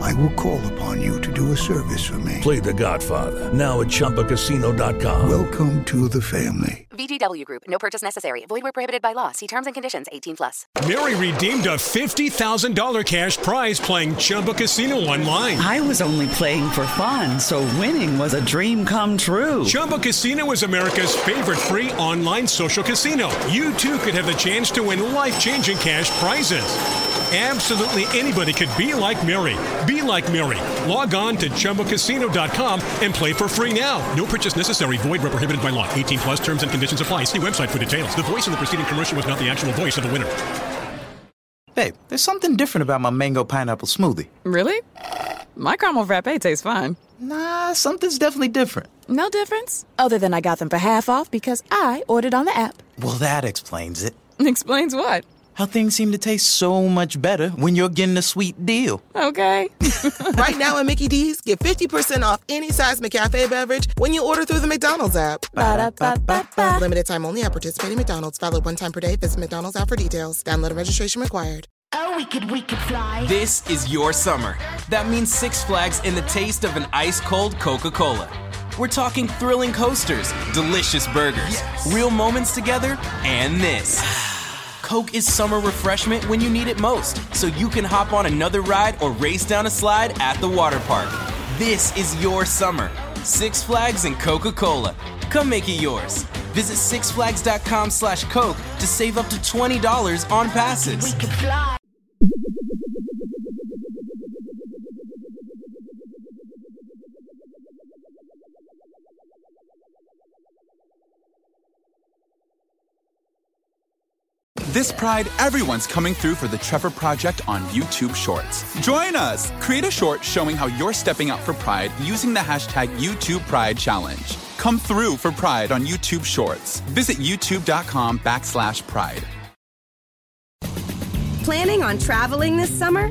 I will call upon you to do a service for me. Play The Godfather now at ChumbaCasino.com. Welcome to the family. VGW Group. No purchase necessary. Void where prohibited by law. See terms and conditions. 18 plus. Mary redeemed a $50,000 cash prize playing Chumba Casino online. I was only playing for fun, so winning was a dream come true. Chumba Casino is America's favorite free online social casino. You too could have the chance to win life-changing cash prizes. Absolutely anybody could be like Mary. Be like Mary. Log on to ChumbaCasino.com and play for free now. No purchase necessary. Void where prohibited by law. 18 plus terms and conditions apply. See website for details. The voice in the preceding commercial was not the actual voice of the winner. Babe, there's something different about my mango pineapple smoothie. Really? My caramel frappe tastes fine. Nah, something's definitely different. No difference? Other than I got them for half off because I ordered on the app. Well, that explains it. Explains what? How things seem to taste so much better when you're getting a sweet deal. Okay. right now at Mickey D's, get 50% off any size McCafe beverage when you order through the McDonald's app. Ba-da-ba-ba-ba. Limited time only at participating McDonald's. Valid one time per day. Visit McDonald's app for details. Download and registration required. Oh, we could, we could fly. This is your summer. That means Six Flags and the taste of an ice cold Coca Cola. We're talking thrilling coasters, delicious burgers, yes. real moments together, and this. Coke is summer refreshment when you need it most, so you can hop on another ride or race down a slide at the water park. This is your summer. Six Flags and Coca-Cola. Come make it yours. Visit sixflags.com slash Coke to save up to $20 on passes. This Pride, everyone's coming through for the Trevor Project on YouTube Shorts. Join us! Create a short showing how you're stepping up for Pride using the hashtag YouTube Pride Challenge. Come through for Pride on YouTube Shorts. Visit youtube.com backslash pride. Planning on traveling this summer?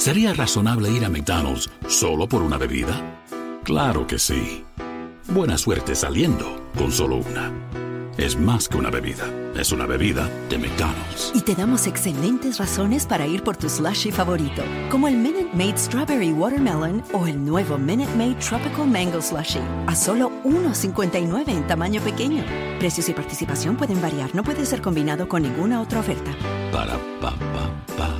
¿Sería razonable ir a McDonald's solo por una bebida? Claro que sí. Buena suerte saliendo con solo una. Es más que una bebida. Es una bebida de McDonald's. Y te damos excelentes razones para ir por tu slushy favorito, como el Minute Maid Strawberry Watermelon o el nuevo Minute Maid Tropical Mango Slushy, a solo $1.59 en tamaño pequeño. Precios y participación pueden variar, no puede ser combinado con ninguna otra oferta. Para pa pa pa.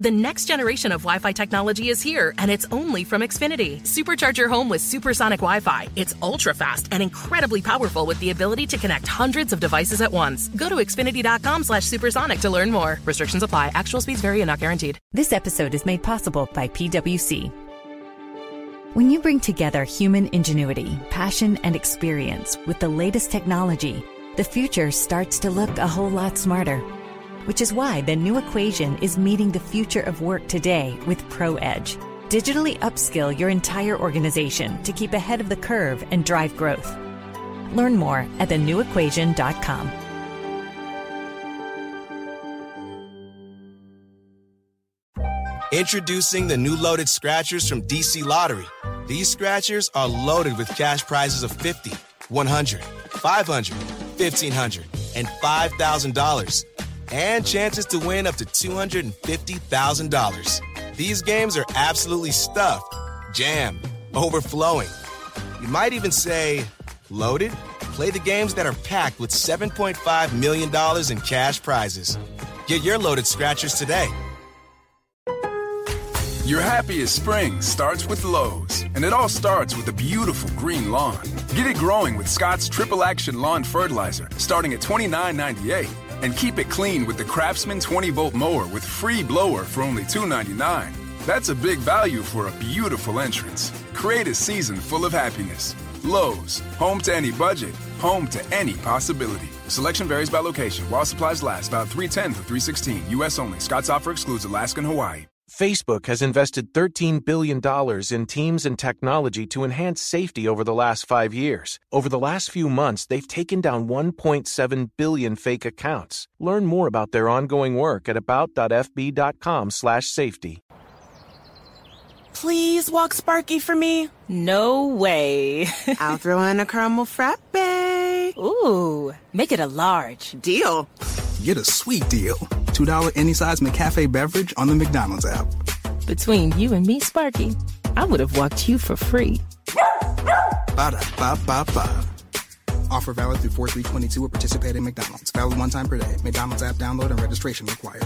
The next generation of Wi Fi technology is here, and it's only from Xfinity. Supercharge your home with supersonic Wi Fi. It's ultra fast and incredibly powerful with the ability to connect hundreds of devices at once. Go to xfinity.com slash supersonic to learn more. Restrictions apply. Actual speeds vary and not guaranteed. This episode is made possible by PWC. When you bring together human ingenuity, passion, and experience with the latest technology, the future starts to look a whole lot smarter which is why the new equation is meeting the future of work today with ProEdge. Digitally upskill your entire organization to keep ahead of the curve and drive growth. Learn more at thenewequation.com. Introducing the new loaded scratchers from DC Lottery. These scratchers are loaded with cash prizes of 50, 100, 500, 1500, and $5,000 and chances to win up to $250,000. These games are absolutely stuffed, jammed, overflowing. You might even say loaded. Play the games that are packed with $7.5 million in cash prizes. Get your loaded scratchers today. Your happiest spring starts with Lowe's, and it all starts with a beautiful green lawn. Get it growing with Scott's Triple Action Lawn Fertilizer, starting at $29.98. And keep it clean with the Craftsman 20 volt mower with free blower for only $2.99. That's a big value for a beautiful entrance. Create a season full of happiness. Lowe's, home to any budget, home to any possibility. Selection varies by location. While supplies last, about 310 through 316. U.S. only. Scott's offer excludes Alaska and Hawaii. Facebook has invested $13 billion in teams and technology to enhance safety over the last five years. Over the last few months, they've taken down 1.7 billion fake accounts. Learn more about their ongoing work at about.fb.com/safety. Please walk Sparky for me. No way. I'll throw in a caramel frappe. Ooh, make it a large. Deal. Get a sweet deal. $2 any size McCafe beverage on the McDonald's app. Between you and me, Sparky, I would have walked you for free. Ba-da-ba-ba-ba. Offer valid through 4322 at participating McDonald's. Valid one time per day. McDonald's app download and registration required.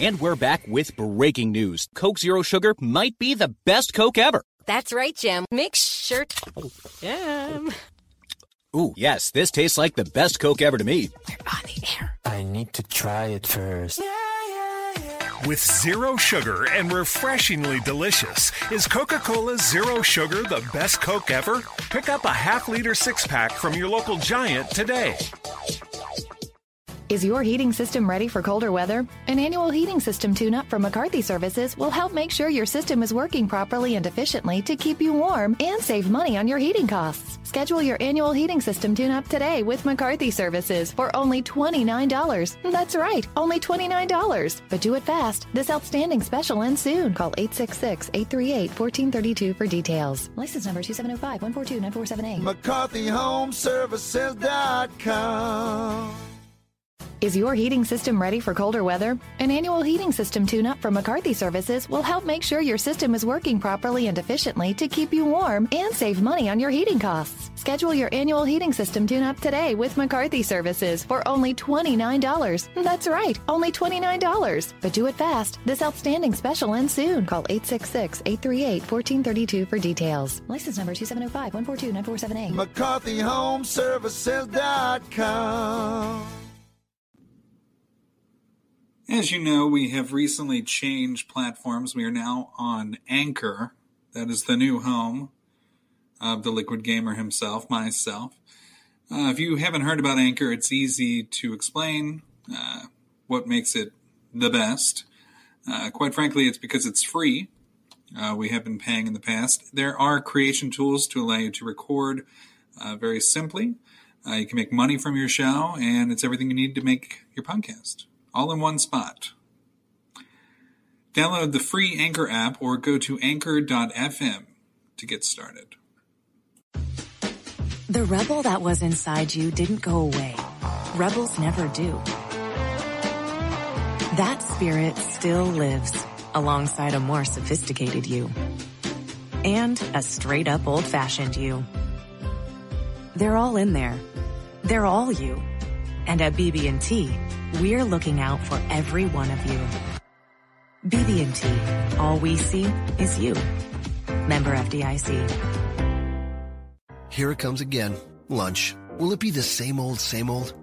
And we're back with breaking news. Coke Zero Sugar might be the best Coke ever. That's right, Jim. Make sure. To- Jim. Ooh, yes, this tastes like the best Coke ever to me. on the air. I need to try it first. With zero sugar and refreshingly delicious, is Coca Cola Zero Sugar the best Coke ever? Pick up a half liter six pack from your local giant today. Is your heating system ready for colder weather? An annual heating system tune up from McCarthy Services will help make sure your system is working properly and efficiently to keep you warm and save money on your heating costs. Schedule your annual heating system tune up today with McCarthy Services for only $29. That's right, only $29. But do it fast. This outstanding special ends soon. Call 866 838 1432 for details. License number 2705 142 947A. McCarthyHomeservices.com. Is your heating system ready for colder weather? An annual heating system tune up from McCarthy Services will help make sure your system is working properly and efficiently to keep you warm and save money on your heating costs. Schedule your annual heating system tune up today with McCarthy Services for only $29. That's right, only $29. But do it fast. This outstanding special ends soon. Call 866 838 1432 for details. License number 2705 142 947A. McCarthyHomeservices.com. As you know, we have recently changed platforms. We are now on Anchor. That is the new home of the Liquid Gamer himself, myself. Uh, if you haven't heard about Anchor, it's easy to explain uh, what makes it the best. Uh, quite frankly, it's because it's free. Uh, we have been paying in the past. There are creation tools to allow you to record uh, very simply. Uh, you can make money from your show, and it's everything you need to make your podcast, all in one spot. Download the free Anchor app or go to anchor.fm to get started. The rebel that was inside you didn't go away. Rebels never do. That spirit still lives alongside a more sophisticated you and a straight up old fashioned you. They're all in there. They're all you. And at BB&T, we're looking out for every one of you. BB&T, all we see is you. Member FDIC. Here it comes again. Lunch. Will it be the same old, same old?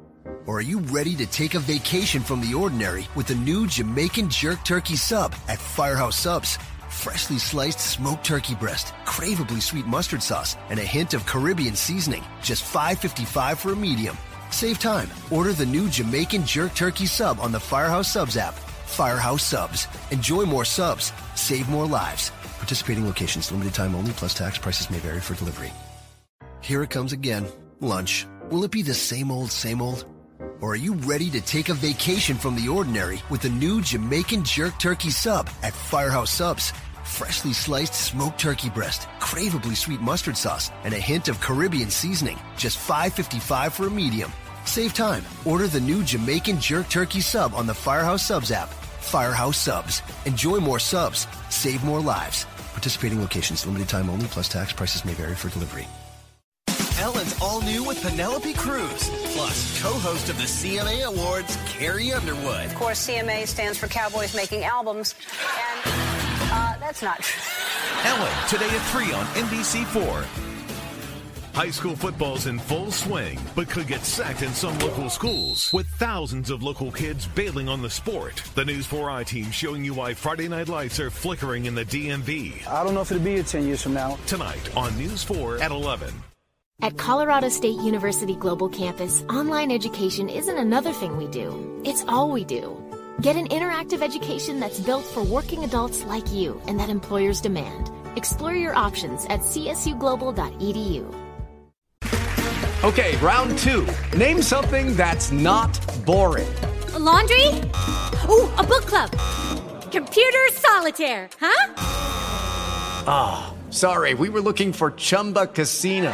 Or are you ready to take a vacation from the ordinary with the new Jamaican Jerk Turkey Sub at Firehouse Subs? Freshly sliced smoked turkey breast, craveably sweet mustard sauce, and a hint of Caribbean seasoning. Just $5.55 for a medium. Save time. Order the new Jamaican Jerk Turkey Sub on the Firehouse Subs app. Firehouse Subs. Enjoy more subs. Save more lives. Participating locations, limited time only, plus tax prices may vary for delivery. Here it comes again. Lunch. Will it be the same old, same old? Or are you ready to take a vacation from the ordinary with the new Jamaican Jerk Turkey Sub at Firehouse Subs? Freshly sliced smoked turkey breast, craveably sweet mustard sauce, and a hint of Caribbean seasoning. Just $5.55 for a medium. Save time. Order the new Jamaican Jerk Turkey Sub on the Firehouse Subs app. Firehouse Subs. Enjoy more subs. Save more lives. Participating locations, limited time only, plus tax prices may vary for delivery. Ellen's all new with Penelope Cruz, plus co-host of the CMA Awards, Carrie Underwood. Of course, CMA stands for Cowboys Making Albums, and that's not true. Ellen, today at 3 on NBC4. High school football's in full swing, but could get sacked in some local schools, with thousands of local kids bailing on the sport. The News 4i team showing you why Friday night lights are flickering in the DMV. I don't know if it'll be here 10 years from now. Tonight on News 4 at 11. At Colorado State University Global Campus, online education isn't another thing we do, it's all we do. Get an interactive education that's built for working adults like you and that employers demand. Explore your options at csuglobal.edu. Okay, round two. Name something that's not boring. A laundry? Ooh, a book club. Computer solitaire, huh? Ah, oh, sorry, we were looking for Chumba Casino.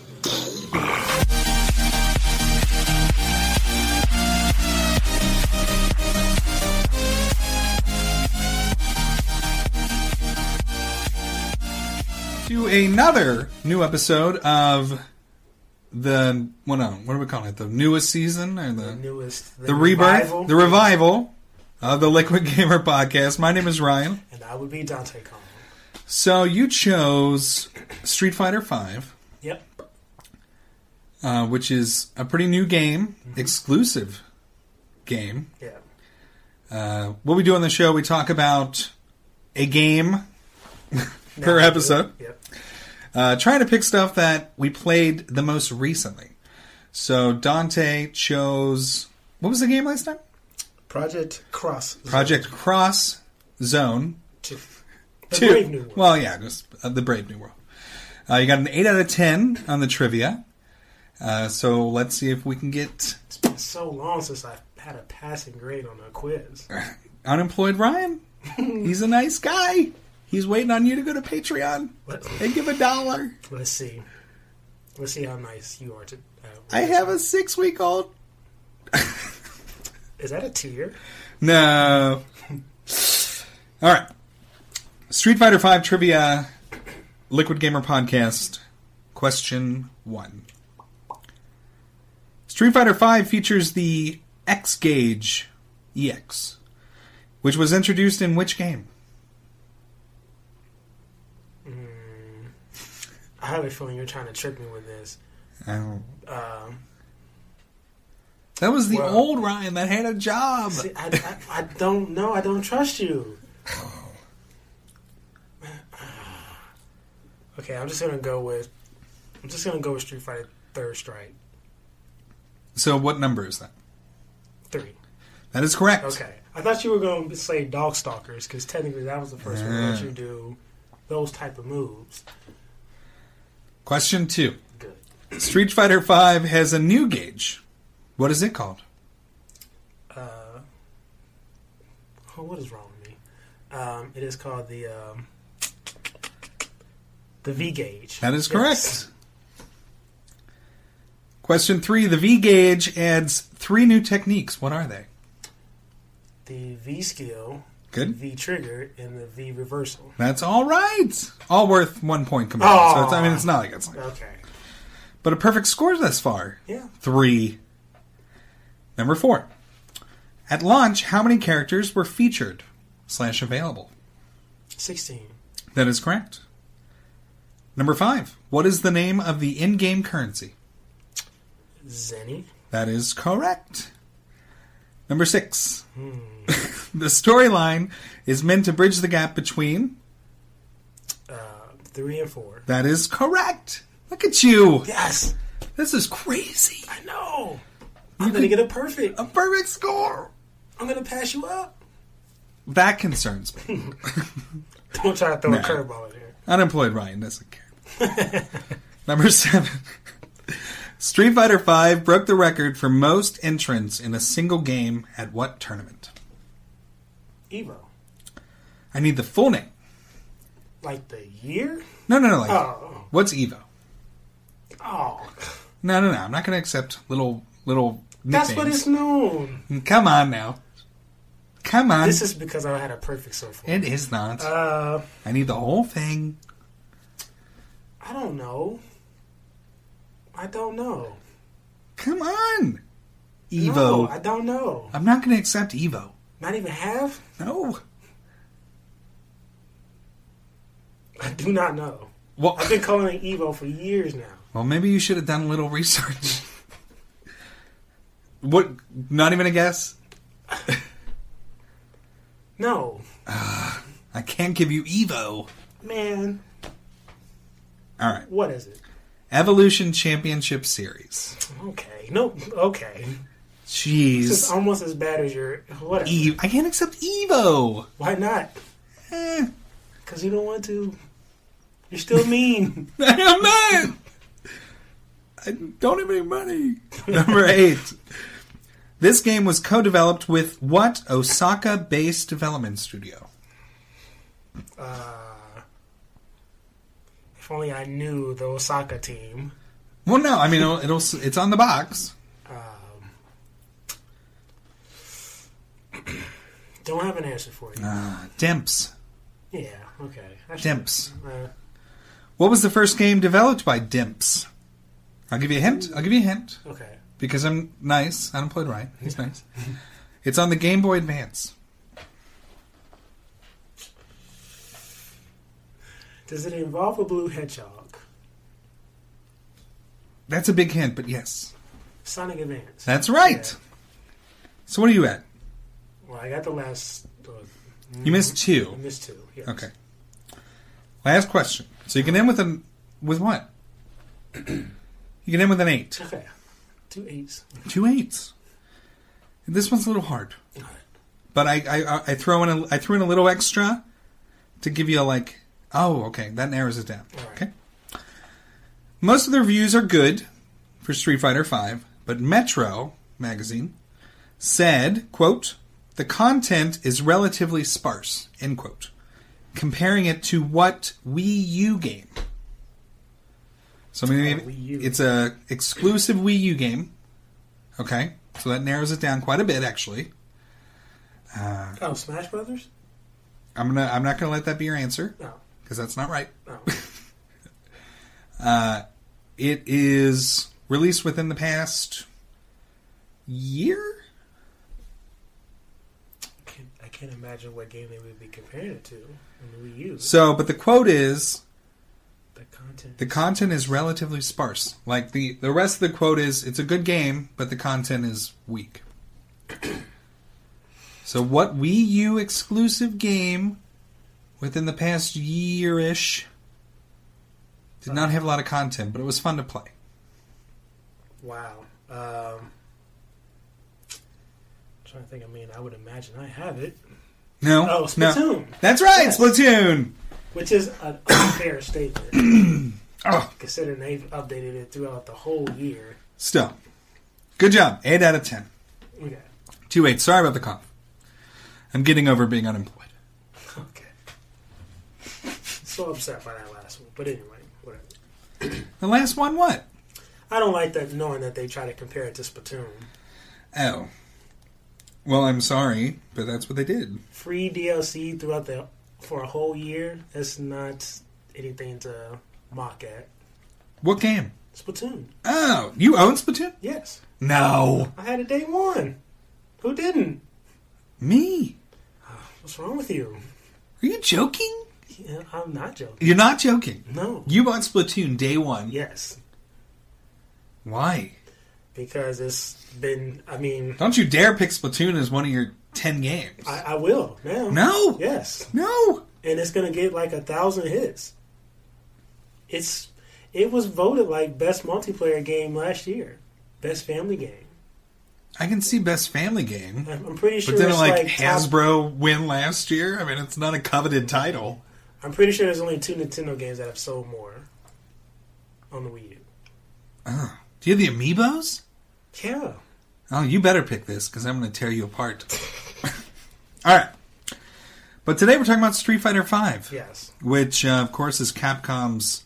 To another new episode of the what no, what do we calling it? The newest season or the, The newest- the, the rebirth, revival. the revival of the Liquid Gamer podcast. My name is Ryan. And I would be Dante Collin. So you chose Street Fighter Five, Yep. uh, which is a pretty new game, exclusive game. Yeah. Uh, what we do on the show, we talk about a game per episode. Yep. Uh, trying to pick stuff that we played the most recently. So Dante chose what was the game last time? Project Cross. Project Cross Zone. Two. The Two. Brave New World. Well, yeah, just, uh, the Brave New World. Uh, you got an eight out of ten on the trivia. Uh, so let's see if we can get It's been so long since I've had a passing grade on a quiz. unemployed Ryan. He's a nice guy. He's waiting on you to go to Patreon and give a dollar. Let's see. Let's see how nice you are to. Uh, I have a six week old. Is that a tier? No. All right. Street Fighter Five trivia, Liquid Gamer podcast. Question one. Street Fighter Five features the X Gauge EX, which was introduced in which game? I have a feeling you're trying to trick me with this. I don't. Um, That was the Well- old Ryan that had a job. See, I, I, I don't know. I don't trust you. Okay, I'm just gonna go with. I'm just gonna go with Street Fighter Third Strike So what number is that? Three. That is correct. Okay, I thought you were going to say Darkstalkers because technically that was the first one that you do those type of moves. Question two. Street Fighter V has a new gauge. What is it called? Uh, oh, what is wrong with me? Um, it is called the um, the V gauge. That is Yes. correct. Question three. The V gauge adds three new techniques. What are they? The V skill, Good. V trigger, and the V reversal. That's all right. All worth one point combined. So it's, I mean, it's not like it's like, Okay. but a perfect score thus far. Yeah. Three. Number four. At launch, how many characters were featured slash available? Sixteen. That is correct. Number five. What is the name of the in-game currency? Zenny. That is correct. Number six. Hmm. the storyline is meant to bridge the gap between. Uh, three and four. That is correct. Look at you. Yes. This is crazy. I know. I'm gonna get a perfect. A perfect score. I'm gonna pass you up. That concerns me. Don't try to throw No. a curveball in here. Unemployed Ryan doesn't care. Number seven. Street Fighter V broke the record for most entrants in a single game at what tournament? Evo. I need the full name. Like the year? No, no, no. Like, Oh. what's Evo? Oh, No, no, no. I'm not going to accept little little nicknames. that's what it's known. Come on now. Come on. This is because I had a perfect so far. it is not. Uh, I need the whole thing. I don't know. I don't know. Come on. No, Evo. I don't know. I'm not going to accept Evo. Not even half. No. I do not know. Well, I've been calling it Evo for years now. well, maybe you should have done a little research. what? Not even a guess? No, ah, I can't give you Evo. man. All right. What is it? Evolution Championship Series. Okay. No. Okay. Jeez. This is almost as bad as your whatever. Eve. I can't accept Evo. Why not? Eh, Because you don't want to. You're still mean. I am not. I don't have any money. Number eight. This game was co-developed with what Osaka-based development studio? uh, only I knew the Osaka team. Well, no, I mean it'll, it'll it's on the box. Don't have an answer for you. Uh, Dimps. yeah. Okay. I should- Dimps. Uh, What was the first game developed by Dimps? I'll give you a hint. I'll give you a hint okay. because I'm nice. Unemployed, right? He's nice. It's on the Game Boy Advance. Does it involve a blue hedgehog? That's a big hint, but yes, Sonic Advance. that's right. So what are you at? Well, I got the last. Uh, You missed two. I missed two. Yes. Okay. Last question. So you can end with an with what? You can end with an eight. Okay. Two eights. Two eights. This one's a little hard, but I I, I throw in a I threw in a little extra to give you a like. Oh, okay, that narrows it down. Okay. Most of the reviews are good for Street Fighter V, but Metro magazine said, "quote The content is relatively sparse." End quote. Comparing it to what Wii U game? So I mean, Wii U. it's a exclusive Wii U game. Okay, so that narrows it down quite a bit, actually. Uh, Oh, Smash Brothers. I'm gonna. I'm not gonna let that be your answer No. Because that's not right. No. Uh, it is released within the past year. Can't- I can't imagine what game they would be comparing it to on the Wii U. So, but the quote is, The content. The content is relatively sparse. Like the the rest of the quote is, "It's a good game, but the content is weak." so, what Wii U exclusive game within the past year ish did not have a lot of content, but it was fun to play. Wow. Um, trying to think. I mean, I would imagine I have it. No, Oh, no. Splatoon. That's right, Yes. Splatoon. Which is an unfair statement. Oh. Considering they've updated it throughout the whole year. Still, good job. Eight out of ten. Okay. Two eight. Sorry about the cough. I'm getting over being unemployed. So upset by that last one. But anyway, whatever. The last one, what? I don't like that knowing that they try to compare it to Splatoon. Oh. Well, I'm sorry, but that's what they did. Free DLC throughout the for a whole year. That's not anything to mock at. What game? Splatoon. Oh, you own Splatoon? Yes. No. I had it day one. Who didn't? Me. What's wrong with you? Are you joking? Yeah, I'm not joking. You're not joking. No. You bought Splatoon day one. Yes. Why? Because it's been. I mean, Don't you dare pick Splatoon as one of your ten games. I, I will now. No. Yes. No. And it's gonna get like a thousand hits. It's. It was voted like best multiplayer game last year, best family game. I can see best family game. I'm pretty sure but then it's like, like top- Hasbro win last year. I mean, it's not a coveted title. I'm pretty sure there's only two Nintendo games that have sold more on the Wii U. Oh. Do you have the amiibos? Yeah. Oh, you better pick this because I'm going to tear you apart. All right. But today we're talking about Street Fighter V. Yes. Which, uh, of course, is Capcom's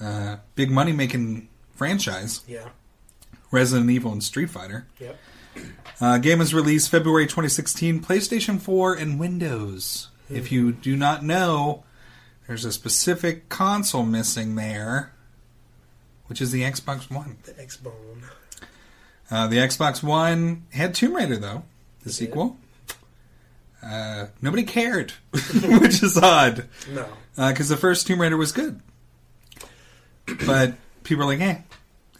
uh, big money making franchise. Yeah. Resident Evil and Street Fighter. Yep. Uh, game was released February 2016, PlayStation 4 and Windows. If you do not know, there's a specific console missing there, which is the Xbox One. The X Bone. Uh, the Xbox One had Tomb Raider, though, the sequel. Uh, nobody cared, which is odd. No. Because the first Tomb Raider was good. But people are like, eh,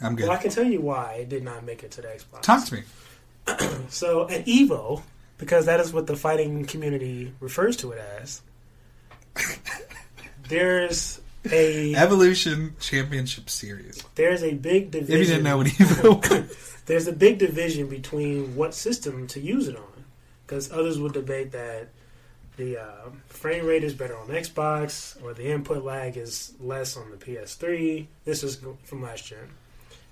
I'm good. Well, I can tell you why it did not make it to the Xbox. Talk to me. So at Evo, because that is what the fighting community refers to it as, there's a Evolution Championship Series. there's a big division. If you didn't know what there's a big division between what system to use it on, because others would debate that the uh, frame rate is better on Xbox or the input lag is less on the PS3. This is from last gen.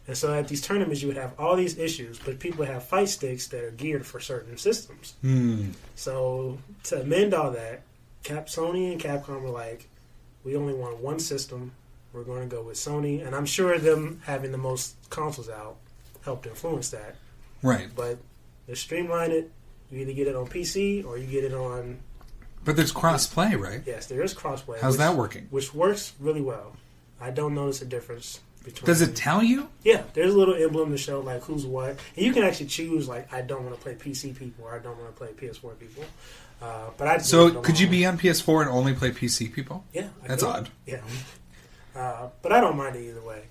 And so at these tournaments, you would have all these issues, but people have fight sticks that are geared for certain systems. Hmm. So to amend all that, Cap Sony and Capcom were like, we only want one system. We're going to go with Sony, and I'm sure them having the most consoles out helped influence that. Right. But they streamline it. You either get it on PC or you get it on. But there's cross play, right? Yes, there is crossplay. How's which- that working? Which works really well. I don't notice a difference between. Does it tell you? Yeah, there's a little emblem to show like who's what, and you can actually choose like I don't want to play PC people or I don't want to play PS4 people. Uh, but I So could you be on PS4 and only play PC people? Yeah, I That's could. odd. Yeah, uh, but I don't mind it either way.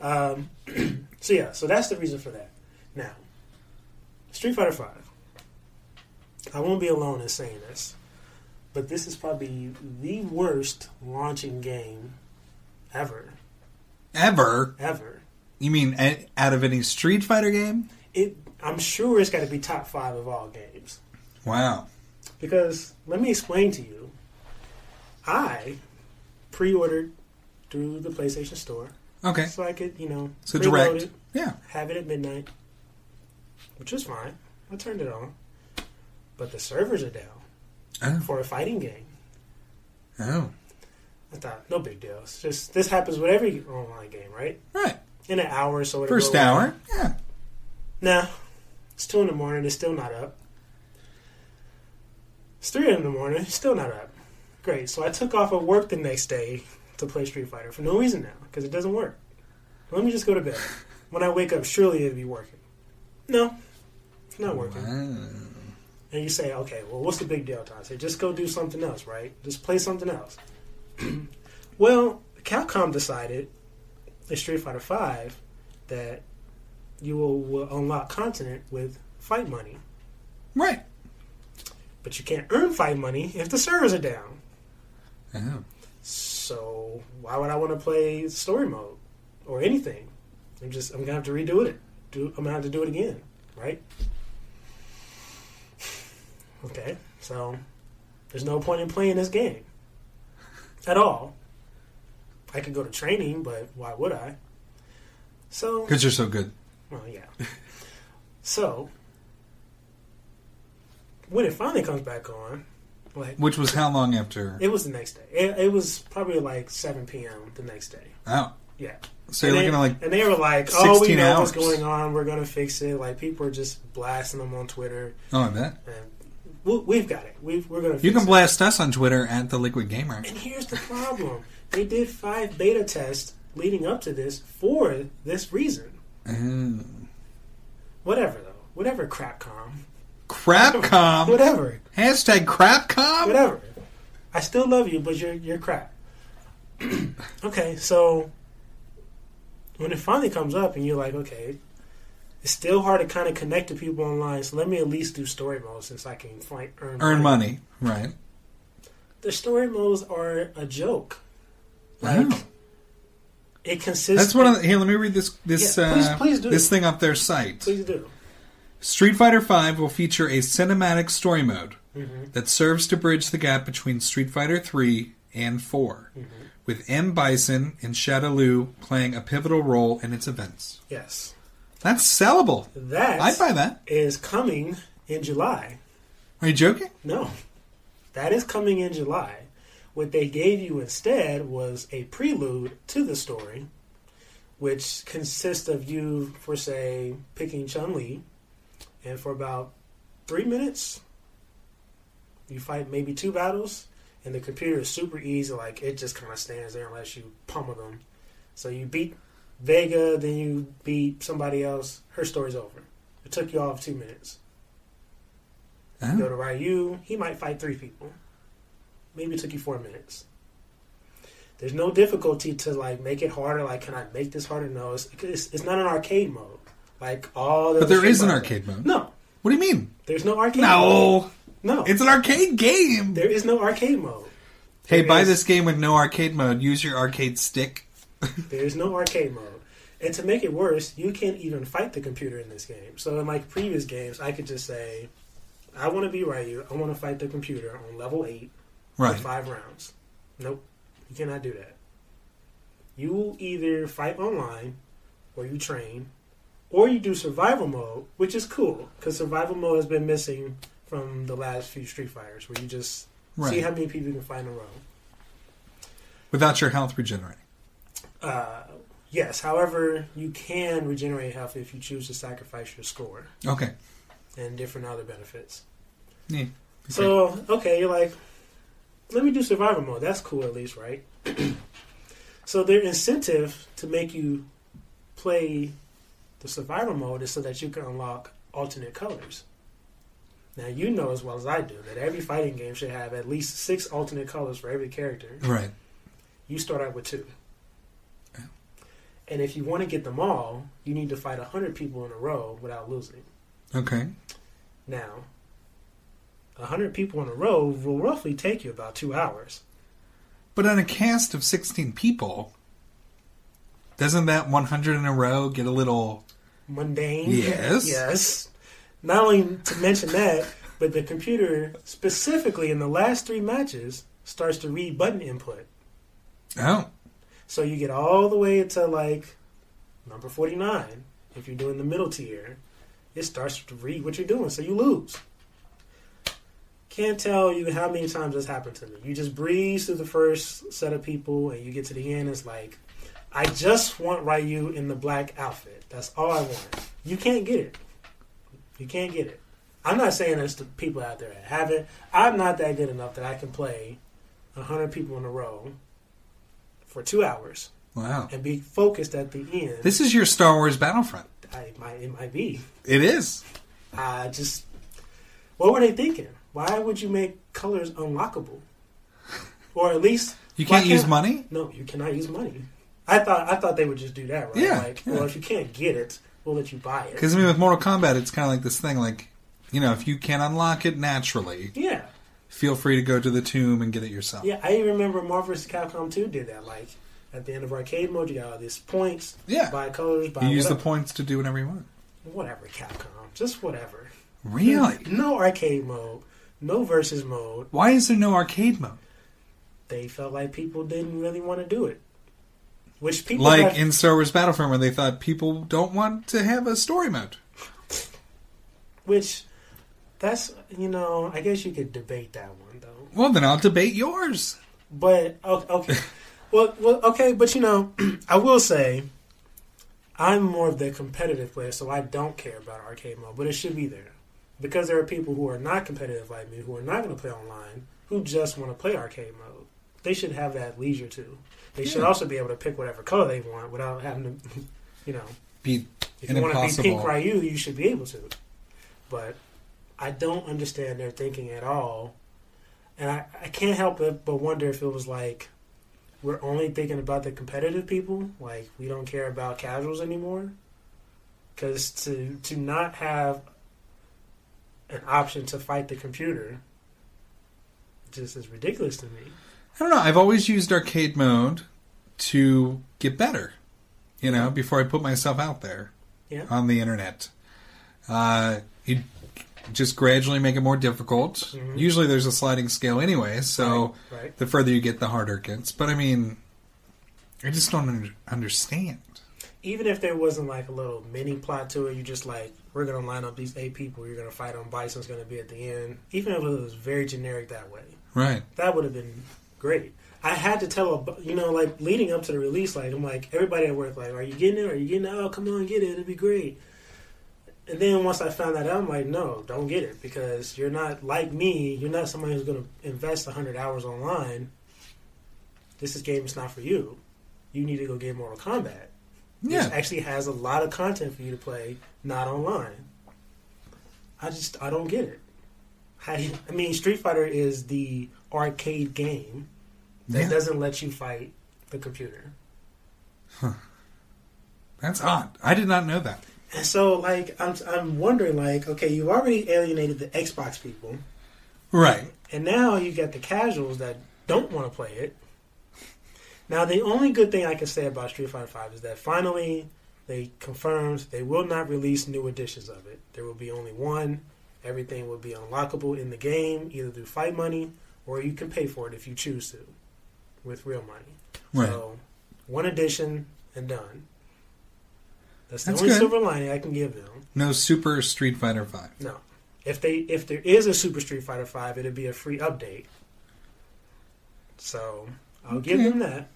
Um, so yeah, so that's the reason for that. Now, Street Fighter Five. I won't be alone in saying this, but this is probably the worst launching game ever. Ever? Ever. You mean out of any Street Fighter game? It. I'm sure it's got to be top five of all games. Wow. Because let me explain to you. I pre-ordered through the PlayStation Store. Okay. So I could, you know, So direct. it, Yeah. have it at midnight, which was fine. I turned it on, but the servers are down Oh. for a fighting game. Oh. I thought, no big deal. It's just this happens with every online game, right? Right. In an hour or so. First hour? Yeah. Nah, it's two in the morning. It's still not up. It's three in the morning. Still not up. Great. So I took off of work the next day to play Street Fighter for no reason now because it doesn't work. Let me just go to bed. When I wake up, surely it'll be working. No, it's not working. And you say, okay, well, what's the big deal, Tom? I say, just go do something else, right? Just play something else. well, Capcom decided in Street Fighter Five that you will, will unlock content with fight money. Right. But you can't earn fight money if the servers are down. Oh. So why would I want to play story mode or anything? I'm just I'm gonna have to redo it. Do I'm gonna have to do it again, right? Okay, so there's no point in playing this game at all. I could go to training, but why would I? So Because you're so good. well, yeah. so when it finally comes back on, like Which was how long after? it was the next day. It, it was probably like 7 p.m. the next day. Oh. Yeah. So you're and looking they, at like and they were like, "Oh, we 16 know what's going on. We're gonna fix it." Like people are just blasting them on Twitter. Oh, I bet. And we, we've got it. We've, we're gonna. You can it. blast us on Twitter at the Liquid Gamer. And here's the problem: they did five beta tests leading up to this for this reason. Oh. Whatever though, whatever crapcom, Crapcom. whatever, Hashtag Crapcom. whatever. I still love you, but you're you're crap. okay, so when it finally comes up and you're like, okay, it's still hard to kind of connect to people online, so let me at least do story mode since I can find earn Earn money. Right. The story modes are a joke. Like Wow. it consists. That's one of the, here. Let me read this this Yeah, please- uh, please do. this thing off their site. Please do. Street Fighter V will feature a cinematic story mode Mhm. that serves to bridge the gap between Street Fighter 3 and 4, Mm-hmm. with M. Bison and Shadaloo playing a pivotal role in its events. Yes. That's sellable. That I'd buy that. is coming in July. Are you joking? No, that is coming in July. What they gave you instead was a prelude to the story, which consists of you, for say, picking Chun Li, and for about three minutes, you fight maybe two battles, and the computer is super easy. Like it just kind of stands there unless you pummel them. So you beat Vega, then you beat somebody else. Her story's over. It took you all of two minutes. You go to Ryu, he might fight three people. Maybe it took you four minutes. There's no difficulty to like make it harder. Like, can I make this harder? No, it's, it's, it's not an arcade mode. Like all the But there is an arcade mode. No, What do you mean? there's no arcade. No. mode. no, It's an arcade game. there is no arcade mode. Hey, There buy is- this game with no arcade mode. Use your arcade stick. There's no arcade mode. And to make it worse, you can't even fight the computer in this game. So in like previous games, I could just say, I want to be Ryu. I want to fight the computer on level 8 Right. for five rounds. Nope. You cannot do that. You will either fight online, or you train, or you do survival mode, which is cool, because survival mode has been missing from the last few Street Fighters, where you just see how many people you can find in a row. Without your health regenerating. Uh, yes, however, you can regenerate health if you choose to sacrifice your score Okay. and different other benefits. Yeah. So, okay, you're like, let me do survival mode. That's cool, at least, right? so, their incentive to make you play the survival mode is so that you can unlock alternate colors. Now, you know as well as I do that every fighting game should have at least six alternate colors for every character. Right. You start out with two. And if you want to get them all, you need to fight 100 people in a row without losing. Okay. Now, 100 people in a row will roughly take you about two hours. But on a cast of 16 people, doesn't that 100 in a row get a little. Mundane. Yes. Yes. Not only to mention that, but the computer, specifically in the last three matches, starts to read button input. Oh. So you get all the way to like number 49. If you're doing the middle tier, it starts to read what you're doing, so you lose. Can't tell you how many times this happened to me. You just breeze through the first set of people, and you get to the end. It's like, I just want Ryu in the black outfit. That's all I want. You can't get it. You can't get it. I'm not saying there's the people out there that have it. I'm not that good enough that I can play 100 people in a row for two hours Wow. and be focused at the end. This is your Star Wars Battlefront. I, it might, it might be. It is. I just, what were they thinking? Why would you make colors unlockable, or at least You Why can't use money? No, you cannot use money. I thought I thought they would just do that, right? Yeah, Like, yeah. well, if you can't get it, we'll let you buy it. Because I mean, with Mortal Kombat, it's kind of like this thing. Like, you know, if you can't unlock it naturally, Yeah. feel free to go to the tomb and get it yourself. Yeah, I even remember Marvel vs. Capcom 2 did that. Like, at the end of arcade mode, you got all these points. Yeah. Buy colors, buy You use the points to do whatever you want. Whatever, Capcom. Just whatever. Really? No arcade mode. No versus mode. Why is there no arcade mode? They felt like people didn't really want to do it. Which people like have- in Star Wars Battlefront, where they thought people don't want to have a story mode. Which, that's, you know, I guess you could debate that one, though. Well, then I'll debate yours. But, okay. well, well, okay, but you know, I will say, I'm more of the competitive player, so I don't care about arcade mode, but it should be there. Because there are people who are not competitive like me, who are not going to play online, who just want to play arcade mode. They should have that leisure too. They should also be able to pick whatever color they want without having to, you know, Be if you want to be. Pink Ryu, you should be able to. But I don't understand their thinking at all. And I, I can't help it but wonder if it was like we're only thinking about the competitive people, like we don't care about casuals anymore. Because to to not have an option to fight the computer just is ridiculous to me. I don't know. I've always used arcade mode to get better. You know, before I put myself out there Yeah. on the internet. Uh, you just gradually make it more difficult. Mhm. Usually, there's a sliding scale anyway, so Right, right. the further you get, the harder it gets. But I mean, I just don't under- understand. even if there wasn't like a little mini plot to it, you just like we're gonna line up these eight people. You're gonna fight on. Bison's gonna be at the end. Even if it was very generic that way, Right. that would have been great. I had to tell a you know like leading up to the release, like I'm like everybody at work, like, are you getting it? Are you getting it? Oh, come on, get it. It'd be great. And then once I found that out, I'm like, no, don't get it because you're not like me. You're not somebody who's going to invest 100 hours online. This is game is not for you. You need to go get Mortal Kombat. Yeah. Which actually has a lot of content for you to play, not online. I just I don't get it. How do you, I mean, Street Fighter is the arcade game that Yeah. doesn't let you fight the computer. That's odd. I did not know that. And so, like, I'm I'm wondering, like, okay, you've already alienated the Xbox people, Right. and now you got the casuals that don't want to play it. Now, the only good thing I can say about Street Fighter Five is that finally they confirmed they will not release new editions of it. There will be only one. Everything will be unlockable in the game, either through fight money or you can pay for it if you choose to, with real money. Right. So, one edition and done. That's the That's only good. silver lining I can give them. No Super Street Fighter Five. No. If they if there is a Super Street Fighter Five, it'd be a free update. So I'll give them that.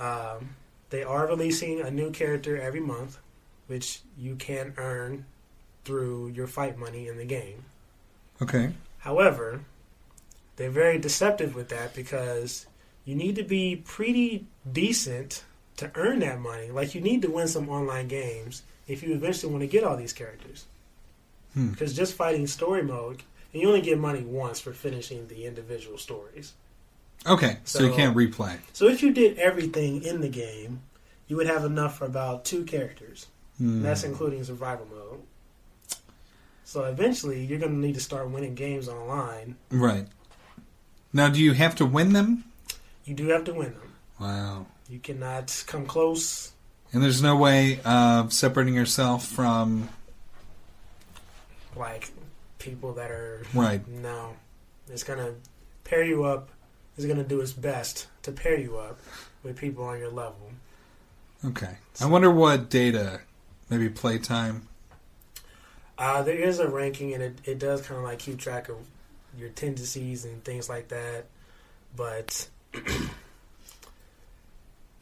Um, they are releasing a new character every month, which you can earn through your fight money in the game. Okay. However, they're very deceptive with that because you need to be pretty decent to earn that money. Like you need to win some online games if you eventually want to get all these characters. Hmm. Because just fighting story mode, and you only get money once for finishing the individual stories. Okay. So, you can't replay. So if you did everything in the game, you would have enough for about two characters. Hmm. That's including survival mode. So eventually, you're going to need to start winning games online. Right. Now, do you have to win them? You do have to win them. Wow. You cannot come close. And there's no way of separating yourself from. like people that are Right. No, it's gonna pair you up. It's gonna do its best to pair you up with people on your level. Okay. I wonder what data, maybe playtime. Uh, there is a ranking, and it, it does kind of like keep track of your tendencies and things like that. But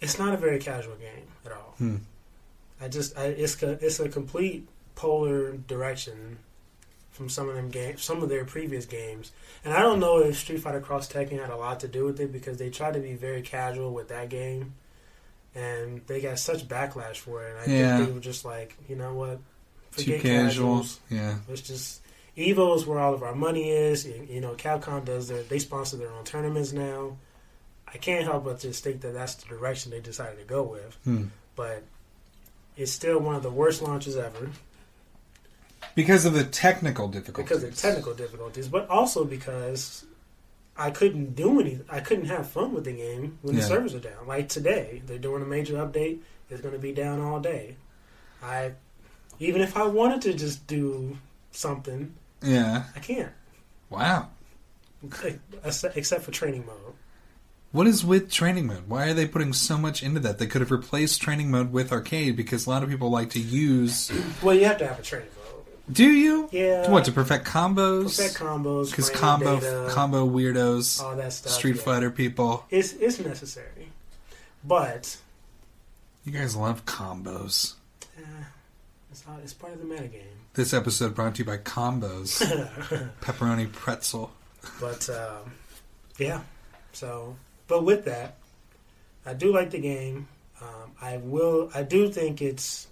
it's not a very casual game at all. Hmm. I just I, it's a, it's a complete polar direction from some of them games, some of their previous games, and I don't know if Street Fighter Cross Tekken had a lot to do with it because they tried to be very casual with that game, and they got such backlash for it. And I Yeah. think they were just like, you know what, Too casual. Yeah. It's just Evo is where all of our money is. You know, Capcom does their they sponsor their own tournaments now. I can't help but just think that that's the direction they decided to go with. Hmm. But it's still one of the worst launches ever Because of the technical difficulties. because of technical difficulties, but also because I couldn't do any. I couldn't have fun with the game when the servers are down. Like today, they're doing a major update. It's going to be down all day. I even if I wanted to just do something, Yeah. I can't. Wow. Except for training mode. What is with training mode? Why are they putting so much into that? They could have replaced training mode with arcade because a lot of people like to use. Well, you have to have a training mode. Do you? Yeah. What to perfect combos? Perfect combos, Because combo data, combo weirdos, all that stuff, Street yeah. Fighter people. It's it's necessary, but You guys love combos. It's, all, it's part of the metagame. This episode brought to you by Combos, pepperoni pretzel. But um, yeah, so but with that, I do like the game. Um, I will. I do think it's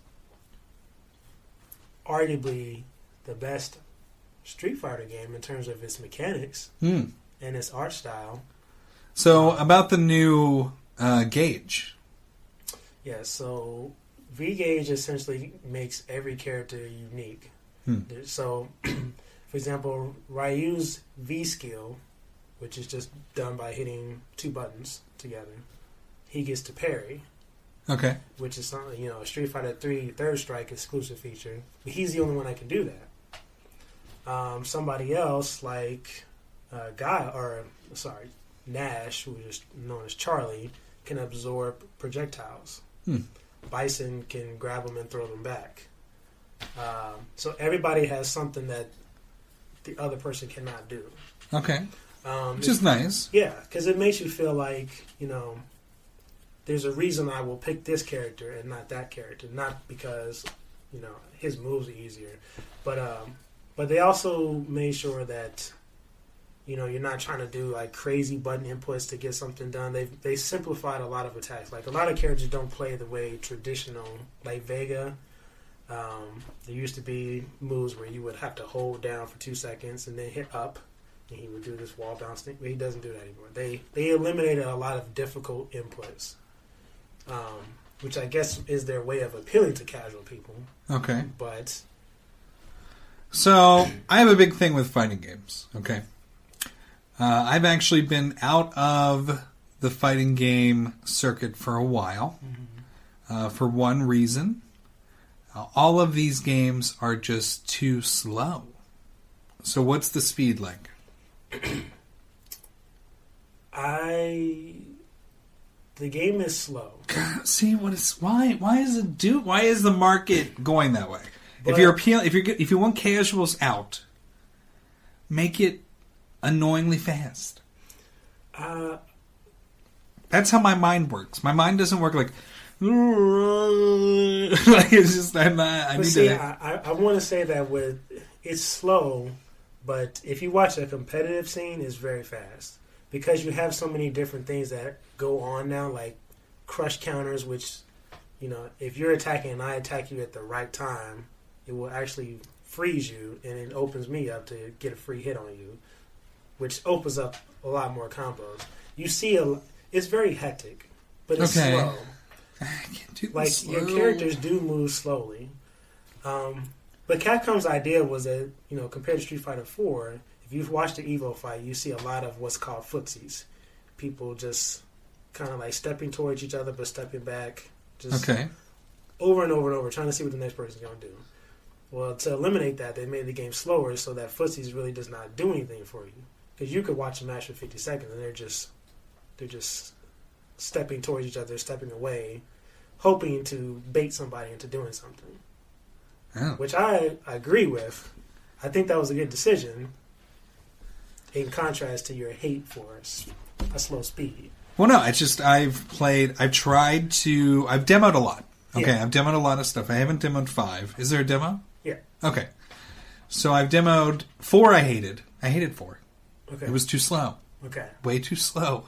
arguably the best Street Fighter game in terms of its mechanics Hmm. and its art style. So about the new uh, gauge. Yeah, so V Gauge essentially makes every character unique. Hmm. So, for example, Ryu's V skill, which is just done by hitting two buttons together, he gets to parry, Okay. which is something you know a Street Fighter Three Third Strike exclusive feature. But he's the only one that can do that. Um, somebody else like uh, Guy or sorry Nash, who is known as Charlie, can absorb projectiles. Hmm. Bison can grab them and throw them back. Um, so everybody has something that the other person cannot do. Okay. Um, Which is nice. Yeah, because it makes you feel like you know, there's a reason I will pick this character and not that character, not because you know his moves are easier, but um, but they also made sure that you know you're not trying to do like crazy button inputs to get something done. They they simplified a lot of attacks. Like a lot of characters don't play the way traditional like Vega. Um, there used to be moves where you would have to hold down for two seconds and then hit up, and he would do this wall bounce thing. But he doesn't do that anymore. They they eliminated a lot of difficult inputs, um, which I guess is their way of appealing to casual people. Okay. But So I have a big thing with fighting games. Okay. Uh, I've actually been out of the fighting game circuit for a while. Uh, for one reason, uh, all of these games are just too slow. So what's the speed like? I the game is slow. See what is why why is it do why is the market going that way? if you're appeal if you if you want casuals out, make it annoyingly fast. Uh, That's how my mind works. My mind doesn't work like like it's just I'm not, I need see, to. I, I, I want to say that with it's slow, but if you watch a competitive scene, it's very fast because you have so many different things that go on now, like crush counters, which you know if you're attacking and I attack you at the right time, it will actually freeze you and it opens me up to get a free hit on you, which opens up a lot more combos. You see, a, it's very hectic, but it's Okay. slow. do like slow. your characters do move slowly. Um, but Capcom's idea was that you know compared to Street Fighter Four, if you've watched the Evo fight, you see a lot of what's called footsies. People just kind of like stepping towards each other but stepping back, just Okay. over and over and over, trying to see what the next person's going to do. Well, to eliminate that, they made the game slower so that footsies really does not do anything for you. Because you could watch a match for 50 seconds and they're just they're just stepping towards each other, stepping away, hoping to bait somebody into doing something. Oh. Which I agree with. I think that was a good decision. In contrast to your hate for a slow speed. Well, no, it's just I've played. I've tried to. I've demoed a lot. Okay, Yeah. I've demoed a lot of stuff. I haven't demoed five. Is there a demo? Yeah. Okay. So I've demoed four. I hated. I hated four. Okay. It was too slow. Okay. Way too slow.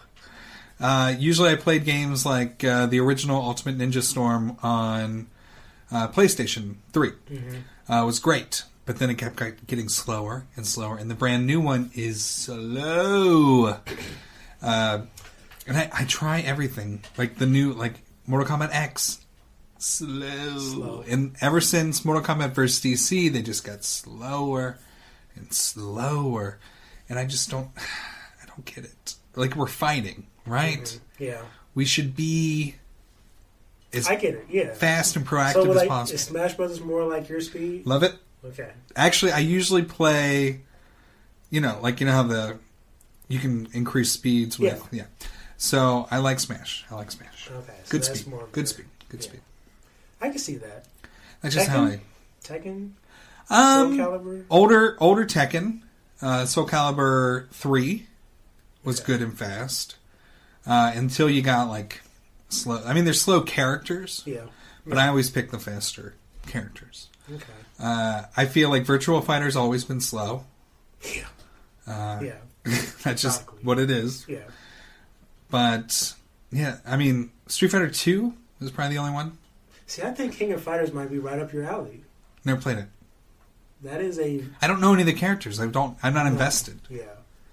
Uh, usually, I played games like uh, the original Ultimate Ninja Storm on uh, PlayStation 3. Mhm. Uh, it was great, but then it kept getting slower and slower, and the brand new one is slow. Uh, And I, I try everything. Like the new, like Mortal Kombat X. Slow. Slow. And ever since Mortal Kombat vs. DC, they just got slower and slower. And I just don't, I don't get it. Like we're fighting, right? Yeah. We should be as I get it. Yeah. fast and proactive so, as possible. Is Smash Brothers more like your speed? Love it. Okay. Actually, I usually play. You know, like you know how the you can increase speeds with yeah. So I like Smash. I like Smash. Okay. So Good that's speed. more of Good speed. Good speed. I can see that. That's just Tekken? how I. Tekken. Um, Soul Calibur? older older Tekken, uh, Soul Calibur three was good and fast. Uh, until you got like slow. I mean, they're slow characters. Yeah. But I always pick the faster characters. Okay. Uh, I feel like Virtua Fighter's always been slow. Yeah. Uh, Yeah. that's just what it is. Yeah. But yeah, I mean, Street Fighter Two was probably the only one. See, I think King of Fighters might be right up your alley. Never played it. That is a I don't know any of the characters. I don't. I'm not invested. yeah,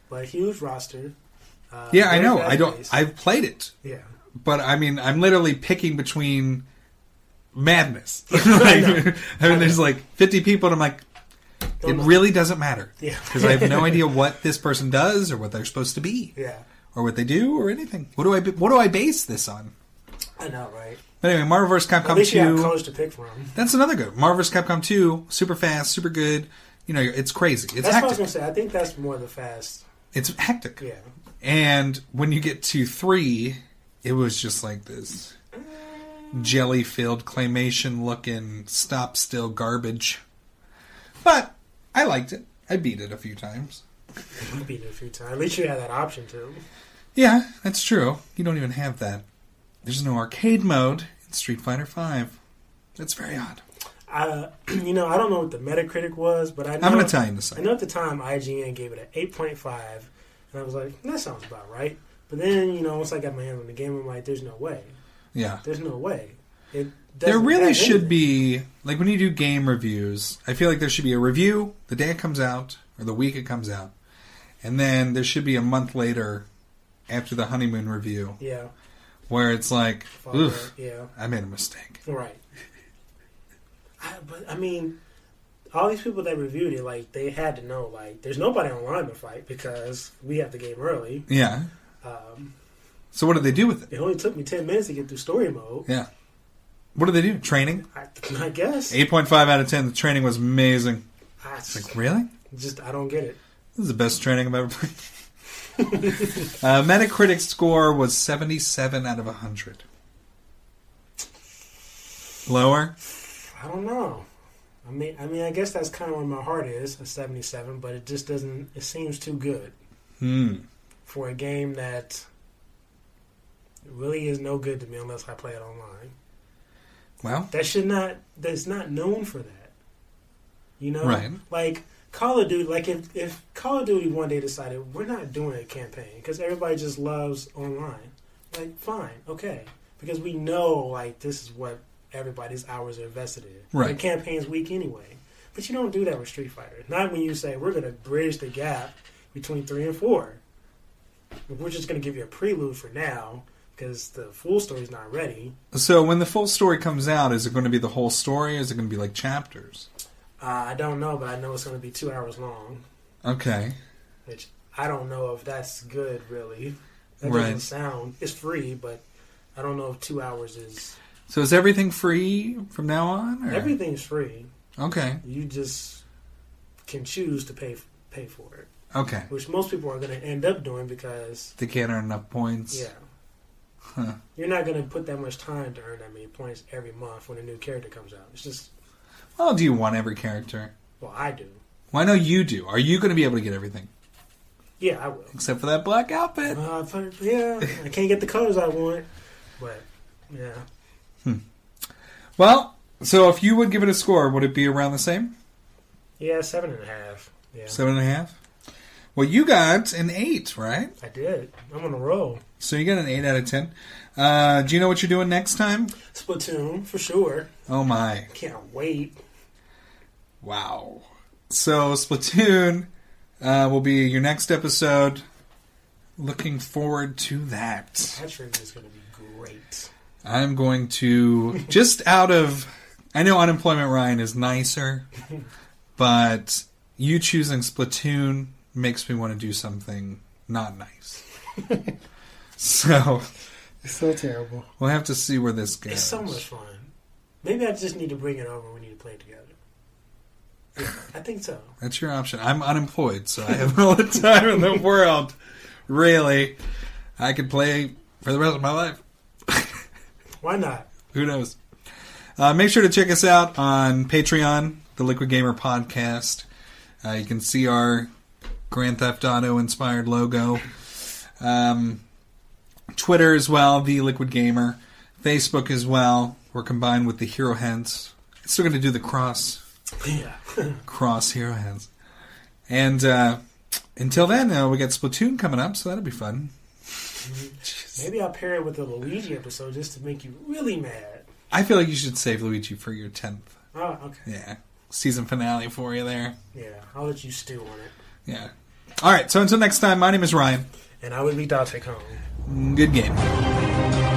but huge roster. Uh, Yeah, I know. I don't. paced. I've played it. Yeah. But I mean, I'm literally picking between madness. I like. I mean, there's like 50 people, and I'm like, Don't it know. really doesn't matter. Yeah. Because I have no idea what this person does or what they're supposed to be. Yeah. Or what they do or anything. What do I? What do I base this on? I know, right? But anyway, Marvel vs. Capcom At least you have 2. colors to pick from. That's another good. Marvel vs. Capcom 2, super fast, super good. You know, it's crazy. It's that's what I was hectic. gonna say. I think that's more the fast. It's hectic. Yeah. And when you get to 3, it was just like this jelly filled claymation looking stop still garbage. But I liked it. I beat it a few times. You beat it a few times. At least you had that option too. Yeah, that's true. You don't even have that. There's no arcade mode in Street Fighter Five. That's very odd. I, you know, I don't know what the Metacritic was, but I know, I'm gonna tell you in a second. I know at the time IGN gave it an 8.5, and I was like, that sounds about right. But then, you know, once I got my hands on the game, I'm like, there's no way. Yeah. There's no way. It There really should be like when you do game reviews. I feel like there should be a review the day it comes out or the week it comes out, and then there should be a month later after the honeymoon review Yeah. Where it's like, oof, yeah. I made a mistake. Right. I, but I mean, all these people that reviewed it, like they had to know, like there's nobody online to fight because we have the game early. Yeah. Um, So what did they do with it? it only took me ten minutes to get through story mode. Yeah. What did they do? Training. I, I guess. Eight point five out of ten. The training was amazing. I It's like really. just I don't get it. This is the best training I've ever played. uh, Metacritic score was 77 out of 100. Lower? I don't know. I mean, I mean, I guess that's kind of where my heart is, a seventy-seven. But it just doesn't. It seems too good Hmm. for a game that really is no good to me unless I play it online. Well, That should not. That's not known for that. You know, Right. Like Call of Duty. Like if if Call of Duty one day decided we're not doing a campaign because everybody just loves online. Like fine, okay, because we know like this is what everybody's hours are invested in. Right. The campaign's weak anyway. But you don't do that with Street Fighter. Not when you say we're going to bridge the gap between three and four. We're just going to give you a prelude for now because the full story's not ready. so when the full story comes out, is it going to be the whole story? Or is it going to be like chapters? Uh, I don't know, but I know it's going to be two hours long, Okay. which I don't know if that's good, really. That Right. doesn't sound. It's free, but I don't know if two hours is. So is everything free from now on? Or? Everything's free. Okay. You just can choose to pay pay for it, Okay. which most people are going to end up doing because They can't earn enough points. yeah, Huh. you're not going to put that much time to earn that many points every month when a new character comes out. It's just Well, do you want every character? well, I do. Well, I know you do. Are you going to be able to get everything? Yeah, I will. Except for that black outfit. Uh, but, yeah, I can't get the colors I want, but yeah. Hmm. Well, so if you would give it a score, would it be around the same? Yeah, seven and a half. Yeah, Seven and a half? Well, you got an eight, right? I did. I'm on a roll. So you got an eight out of ten. Uh, do you know what you're doing next time? Splatoon for sure. Oh my! Can't wait. Wow. So Splatoon uh, will be your next episode. looking forward to that. That is going to be great. I'm going to just out of I know unemployment Ryan is nicer, but you choosing Splatoon makes me want to do something not nice. so It's so terrible. we'll have to see where this goes. It's so much fun. Maybe I just need to bring it over. We need to play it together. I think so. That's your option. I'm unemployed, so I have all the time in the world. Really, I could play for the rest of my life. Why not? Who knows? Uh, make sure to check us out on Patreon, the Liquid Gamer Podcast. Uh, you can see our Grand Theft Auto inspired logo. Um, Twitter as well, the Liquid Gamer. Facebook as well. We're combined with the Hero Heads. Still going to do the cross Yeah. Cross Hero hands. And uh, until then, uh, we got Splatoon coming up, so that'll be fun. Maybe I'll pair it with the Luigi episode just to make you really mad. I feel like you should save Luigi for your tenth. Oh, okay. Yeah, season finale for you there. Yeah, I'll let you stew on it. Yeah. All right. So until next time, my name is Ryan. And I will be Dante Kong. Good game.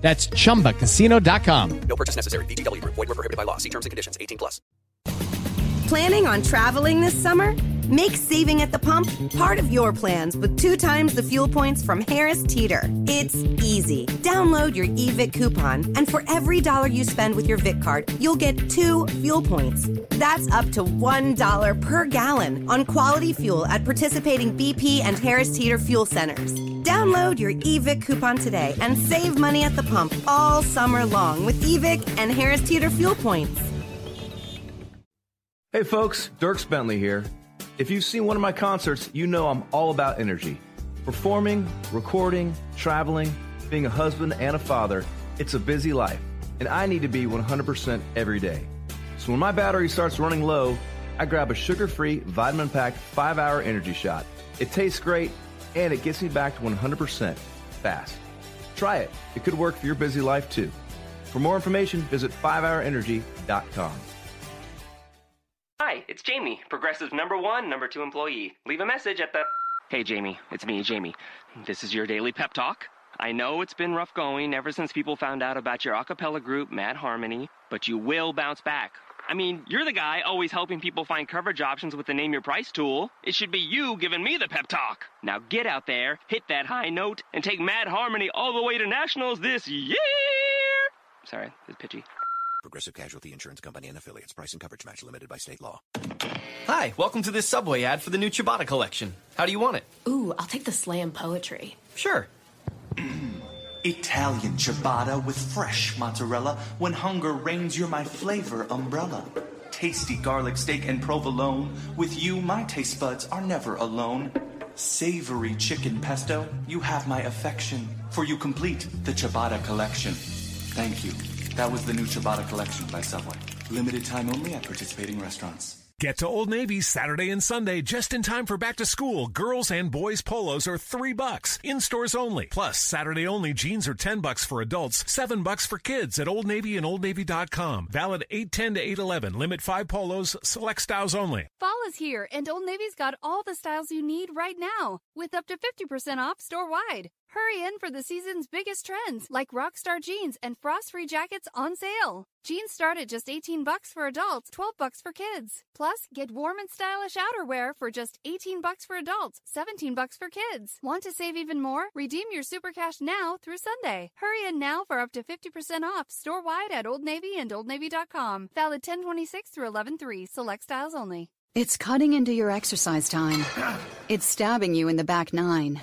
That's chumbacasino.com. No purchase necessary. VGW. Group. Void were prohibited by law. See terms and conditions. 18 plus. Planning on traveling this summer? Make saving at the pump part of your plans with two times the fuel points from Harris Teeter. It's easy. Download your eVic coupon, and for every dollar you spend with your Vic card, you'll get two fuel points. That's up to $1 per gallon on quality fuel at participating BP and Harris Teeter fuel centers. Download your eVic coupon today and save money at the pump all summer long with eVic and Harris Teeter fuel points. Hey folks, Dierks Bentley here. If you've seen one of my concerts, you know I'm all about energy. Performing, recording, traveling, being a husband and a father, it's a busy life, and I need to be 100% every day. So when my battery starts running low, I grab a sugar free, vitamin packed 5 hour energy shot. It tastes great, and it gets me back to 100% fast. Try it, it could work for your busy life too. For more information, visit 5hourenergy.com. Hi, it's Jamie, Progressive number one, number two employee. Leave a message at the. Hey, Jamie, it's me, Jamie. This is your daily pep talk. I know it's been rough going ever since people found out about your a cappella group, Mad Harmony, but you will bounce back. I mean, you're the guy always helping people find coverage options with the Name Your Price tool. It should be you giving me the pep talk. Now get out there, hit that high note, and take Mad Harmony all the way to nationals this year. Sorry, it's pitchy. Progressive Casualty Insurance Company and affiliates. Price and coverage match limited by state law. Hi, welcome to this Subway ad for the new Ciabatta collection. How do you want it? Ooh, I'll take the slam poetry. Sure. Italian ciabatta with fresh mozzarella. When hunger reigns, you're my flavor umbrella. Tasty garlic steak and provolone. With you, my taste buds are never alone. Savory chicken pesto, you have my affection. For you complete the ciabatta collection. Thank you. That was the new ciabatta collection by Subway. Limited time only at participating restaurants. Get to Old Navy Saturday and Sunday just in time for back to school. Girls and boys polos are three bucks in stores only. Plus, Saturday only jeans are ten bucks for adults, seven bucks for kids at Old Navy and Old OldNavy.com. Valid eight ten to eight eleven. Limit five polos. Select styles only. Fall is here, and Old Navy's got all the styles you need right now, with up to 50% off store wide. Hurry in for the season's biggest trends, like Rockstar jeans and frost-free jackets on sale. Jeans start at just 18 bucks for adults, 12 bucks for kids. Plus, get warm and stylish outerwear for just 18 bucks for adults, 17 bucks for kids. Want to save even more? Redeem your super cash now through Sunday. Hurry in now for up to 50% off store-wide at Old Navy and OldNavy.com. Valid 1026 through 113. Select styles only. It's cutting into your exercise time. It's stabbing you in the back nine.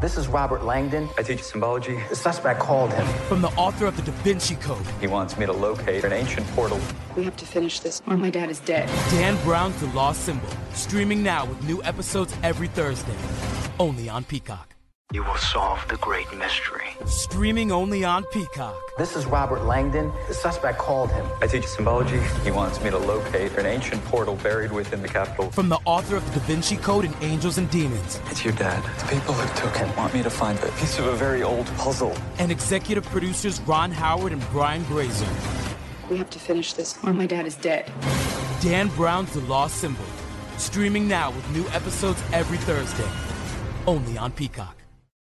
This is Robert Langdon. I teach symbology. The suspect called him. From the author of the Da Vinci Code. He wants me to locate an ancient portal. We have to finish this, or my dad is dead. Dan Brown's The Lost Symbol. Streaming now with new episodes every Thursday. Only on Peacock. You will solve the great mystery. Streaming only on Peacock. This is Robert Langdon. The suspect called him. I teach symbology. He wants me to locate an ancient portal buried within the Capitol. From the author of the Da Vinci Code and Angels and Demons. It's your dad. The people who took him want me to find a piece of a very old puzzle. And executive producers Ron Howard and Brian Grazer. We have to finish this, or my dad is dead. Dan Brown's The Lost Symbol. Streaming now with new episodes every Thursday. Only on Peacock.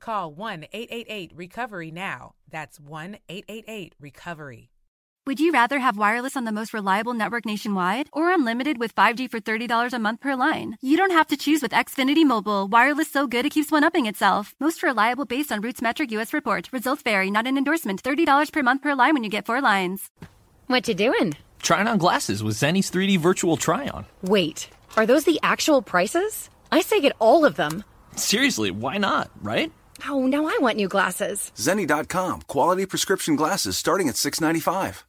Call 1 888 Recovery now. That's 1 888 Recovery. Would you rather have wireless on the most reliable network nationwide or unlimited with 5G for $30 a month per line? You don't have to choose with Xfinity Mobile. Wireless so good it keeps one upping itself. Most reliable based on RootMetrics US report. Results vary, not an endorsement. $30 per month per line when you get four lines. What you doing? Trying on glasses with Zenni's 3D virtual try on. Wait, are those the actual prices? I say get all of them. Seriously, why not, right? Oh, now I want new glasses. Zenni.com. Quality prescription glasses starting at $6.95.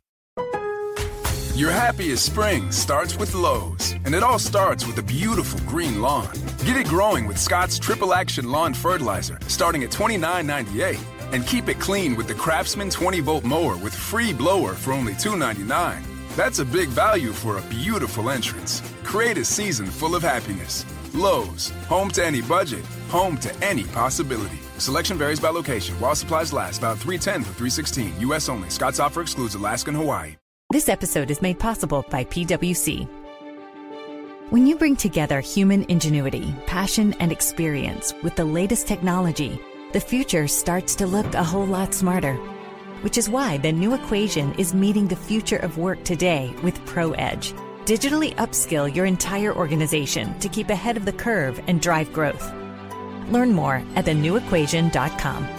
Your happiest spring starts with Lowe's, and it all starts with a beautiful green lawn. Get it growing with Scott's Triple Action Lawn Fertilizer starting at $29.98. And keep it clean with the Craftsman 20 volt mower with free blower for only $2.99. That's a big value for a beautiful entrance. Create a season full of happiness. Lowe's, home to any budget, home to any possibility. Selection varies by location. While supplies last, about 310 through 316. U.S. only. Scott's offer excludes Alaska and Hawaii. This episode is made possible by PWC. When you bring together human ingenuity, passion, and experience with the latest technology, the future starts to look a whole lot smarter. which is why the new equation is meeting the future of work today with ProEdge. Digitally upskill your entire organization to keep ahead of the curve and drive growth. Learn more at thenewequation.com.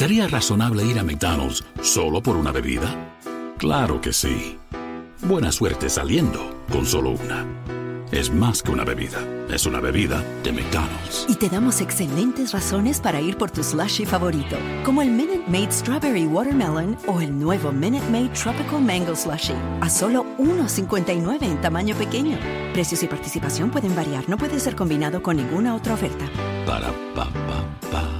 ¿Sería razonable ir a McDonald's solo por una bebida? Claro que sí. Buena suerte saliendo con solo una. Es más que una bebida. Es una bebida de McDonald's. Y te damos excelentes razones para ir por tu slushy favorito, como el Minute Maid Strawberry Watermelon o el nuevo Minute Maid Tropical Mango Slushy, a solo $1.59 en tamaño pequeño. Precios y participación pueden variar, no puede ser combinado con ninguna otra oferta. Para pa pa pa.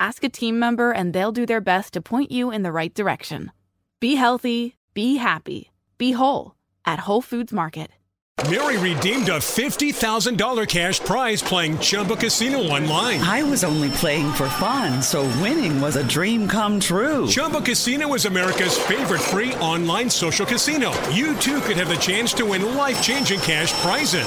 Ask a team member and they'll do their best to point you in the right direction. Be healthy, be happy, be whole at Whole Foods Market. Mary redeemed a $50,000 cash prize playing Chumba Casino online. I was only playing for fun, so winning was a dream come true. Chumba Casino is America's favorite free online social casino. You too could have the chance to win life changing cash prizes.